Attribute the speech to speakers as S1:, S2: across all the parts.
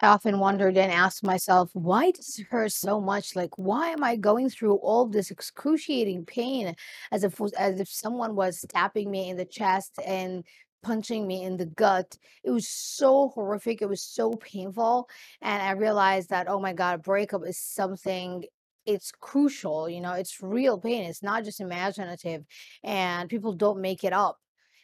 S1: I often wondered and asked myself, why does it hurt so much? Like, why am I going through all this excruciating pain as if as if someone was stabbing me in the chest and punching me in the gut? It was so horrific. It was so painful. And I realized that, oh my God, breakup is something. It's crucial, you know, it's real pain. It's not just imaginative, and people don't make it up.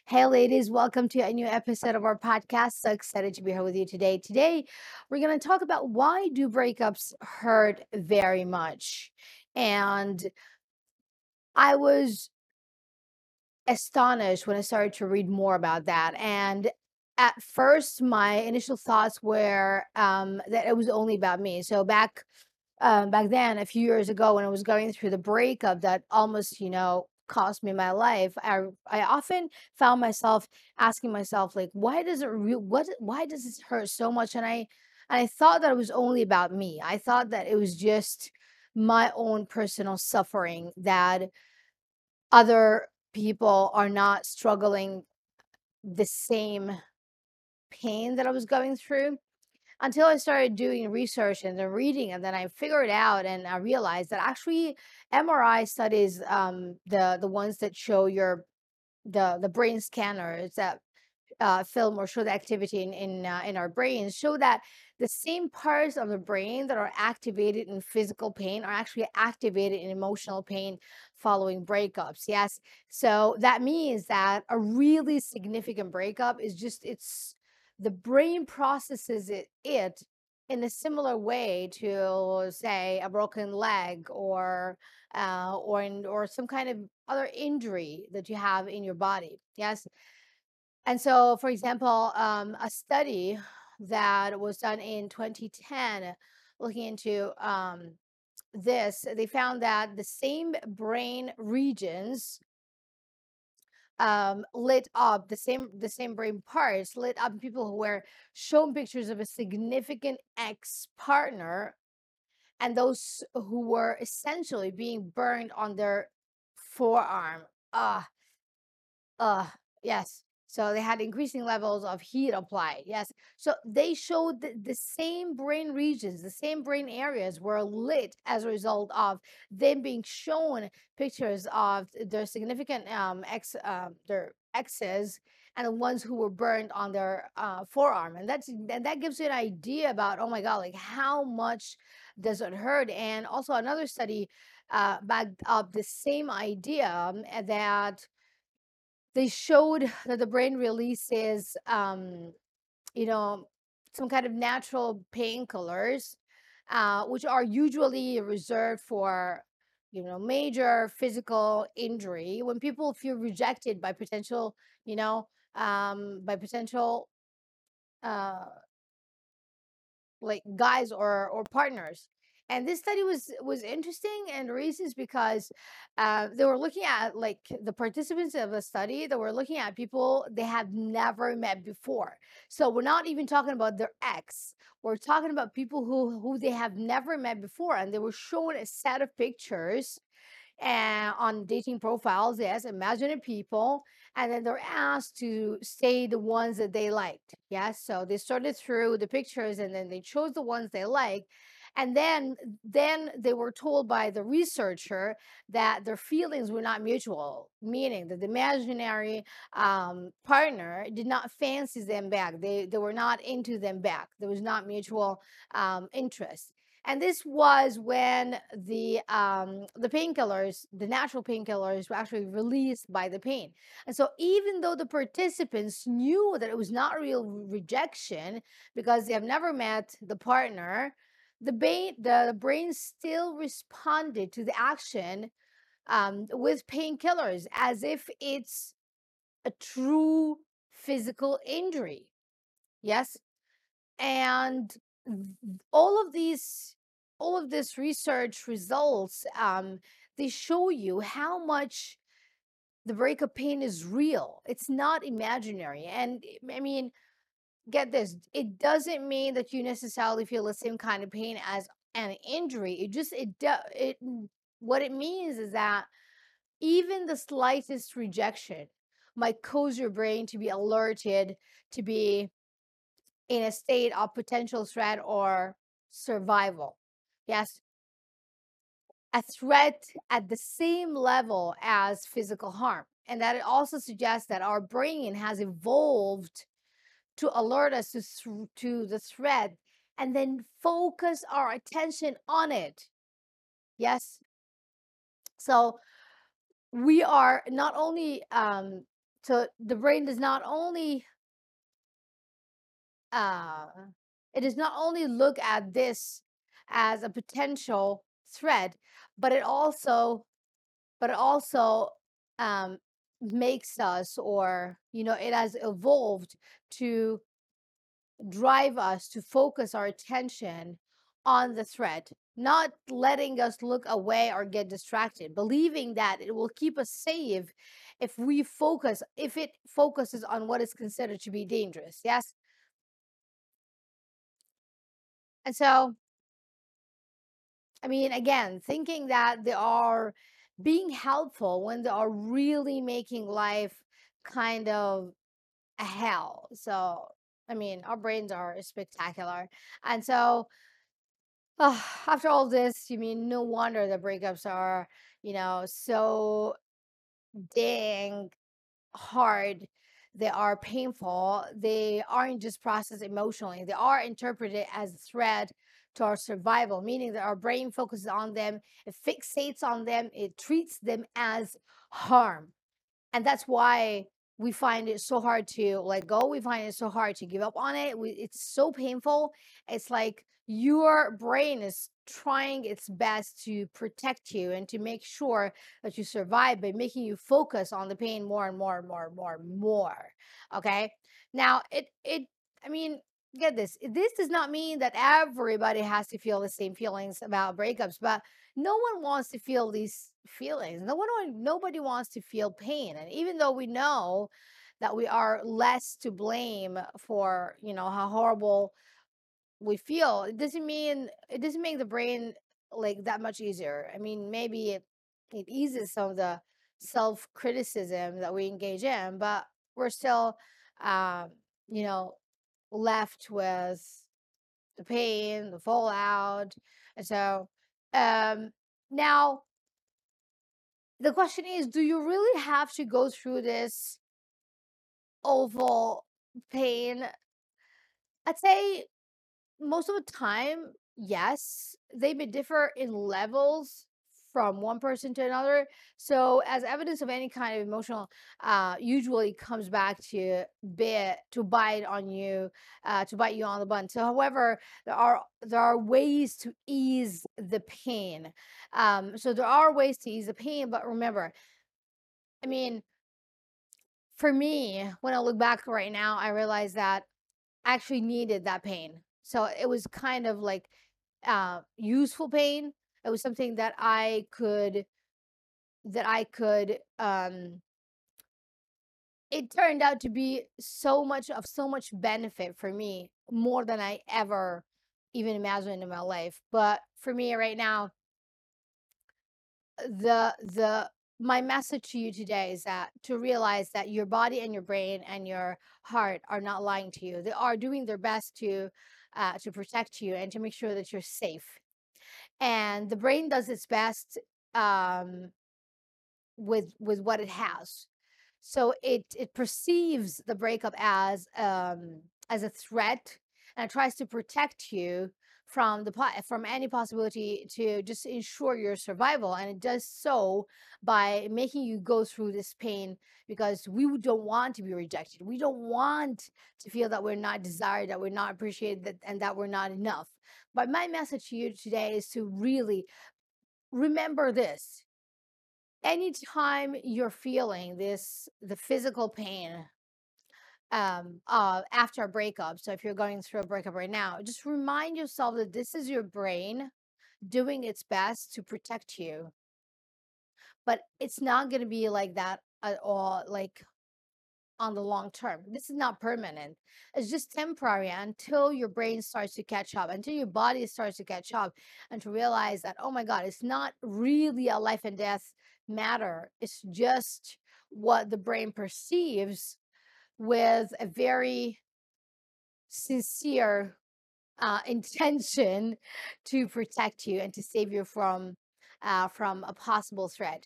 S1: Hey, ladies, welcome to a new episode of our podcast. So excited to be here with you today. Today, we're going to talk about why do breakups hurt very much. And I was astonished when I started to read more about that. And at first, my initial thoughts were um, that it was only about me. So back um, back then, a few years ago, when I was going through the breakup that almost, you know, cost me my life, I I often found myself asking myself, like, why does it re- what why does this hurt so much? And I and I thought that it was only about me. I thought that it was just my own personal suffering that other people are not struggling the same pain that I was going through until I started doing research and then reading, and then I figured out and I realized that actually MRI studies, um, the the ones that show your the the brain scanners that uh, film or show the activity in in, uh, in our brains show that the same parts of the brain that are activated in physical pain are actually activated in emotional pain following breakups. Yes, so that means that a really significant breakup is just it's the brain processes it, it in a similar way to say a broken leg or uh, or in, or some kind of other injury that you have in your body. Yes, and so, for example, um, a study that was done in 2010 looking into um, this, they found that the same brain regions um, lit up, the same the same brain parts lit up people who were shown pictures of a significant ex partner and those who were essentially being burned on their forearm. Ah, uh, yes. So they had increasing levels of heat applied. Yes. So they showed that the same brain regions, the same brain areas were lit as a result of them being shown pictures of their significant um ex um their exes and the ones who were burned on their uh, forearm. And that's and that gives you an idea about oh my god, like how much does it hurt? And also another study uh backed up the same idea um, that they showed that the brain releases um you know some kind of natural painkillers uh which are usually reserved for you know major physical injury. When people feel rejected by potential you know um by potential uh like guys or or partners and this study was was interesting and the reason is because uh, they were looking at like the participants of the study that were looking at people they have never met before so we're not even talking about their ex we're talking about people who who they have never met before and they were shown a set of pictures and on dating profiles, yes, imaginary people, and then they're asked to say the ones that they liked. Yes, so they sorted through the pictures and then they chose the ones they liked. And then then they were told by the researcher that their feelings were not mutual, meaning that the imaginary um, partner did not fancy them back. They they were not into them back. There was not mutual um, interest and this was when the um the painkillers the natural painkillers were actually released by the pain and so even though the participants knew that it was not real rejection because they have never met the partner the brain the, brain still responded to the action um, with painkillers as if it's a true physical injury. Yes? And all of these all of this research results um, they show you how much the breakup pain is real. It's not imaginary. And i mean get this it doesn't mean that you necessarily feel the same kind of pain as an injury it just it it mm, what it means is that even the slightest rejection might cause your brain to be alerted to be in a state of potential threat or survival. Yes. A threat at the same level as physical harm. And that it also suggests that our brain has evolved to alert us to, to the threat and then focus our attention on it. Yes. So we are not only um so the brain does not only uh it does not only look at this as a potential threat but it also but it also um makes us or you know it has evolved to drive us to focus our attention on the threat not letting us look away or get distracted believing that it will keep us safe if we focus if it focuses on what is considered to be dangerous yes? And so i mean again thinking that there are being helpful when they are really making life kind of a hell. So i mean our brains are spectacular. And so after all this you mean no wonder the breakups are you know so dang hard. They are painful. They aren't just processed emotionally. They are interpreted as a threat to our survival meaning that our brain focuses on them it fixates on them it treats them as harm. And that's why we find it so hard to let go we find it so hard to give up on it we, it's so painful. It's like your brain is trying its best to protect you and to make sure that you survive by making you focus on the pain more and more and more and more and more okay? Now it it i mean get this this does not mean that everybody has to feel the same feelings about breakups but no one wants to feel these feelings no one nobody wants to feel pain and even though we know that we are less to blame for you know how horrible we feel it doesn't mean it doesn't make the brain like that much easier i mean maybe it, it eases some of the self criticism that we engage in but we're still um you know left with the pain the fallout and so um now the question is do you really have to go through this awful pain? I'd say most of the time, yes, they may differ in levels from one person to another. So, as evidence of any kind of emotional, uh, usually comes back to bit to bite on you, uh, to bite you on the bun. So, however, there are there are ways to ease the pain. Um, so there are ways to ease the pain, but remember, I mean, for me, when I look back right now, I realize that I actually needed that pain so it was kind of like uh, useful pain. It was something that I could that I could um it turned out to be so much of so much benefit for me more than I ever even imagined in my life. But for me right now, the the my message to you today is that to realize that your body and your brain and your heart are not lying to you. They are doing their best to uh, to protect you and to make sure that you're safe. And the brain does its best um, with with what it has. So it it perceives the breakup as um, as a threat and it tries to protect you from the from any possibility to just ensure your survival and it does so by making you go through this pain because we don't want to be rejected we don't want to feel that we're not desired that we're not appreciated that, and that we're not enough but my message to you today is to really remember this. Anytime you're feeling this the physical pain um uh after a breakup so if you're going through a breakup right now just remind yourself that this is your brain doing its best to protect you. But it's not going to be like that at all like on the long term. This is not permanent. It's just temporary until your brain starts to catch up until your body starts to catch up and to realize that oh my god it's not really a life and death matter. It's just what the brain perceives with a very sincere uh, intention to protect you and to save you from uh, from a possible threat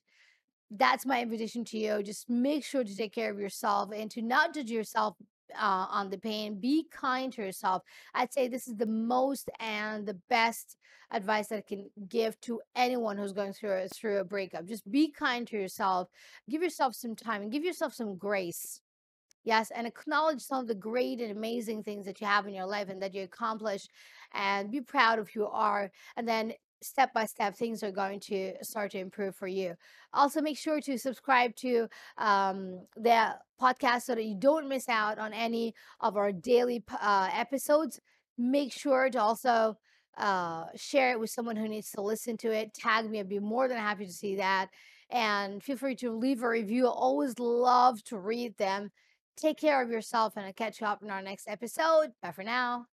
S1: that's my invitation to you. Just make sure to take care of yourself and to not judge yourself uh, on the pain. Be kind to yourself. I'd say this is the most and the best advice that I can give to anyone who's going through a, through a breakup. Just be kind to yourself. Give yourself some time and give yourself some grace. Yes, and acknowledge some of the great and amazing things that you have in your life and that you accomplished, and be proud of who you are. And then step by step things are going to start to improve for you. Also make sure to subscribe to um, the podcast so that you don't miss out on any of our daily uh, episodes. Make sure to also uh, share it with someone who needs to listen to it. Tag me i'd be more than happy to see that. And feel free to leave a review. I always love to read them. Take care of yourself and i'll catch you up in our next episode. Bye for now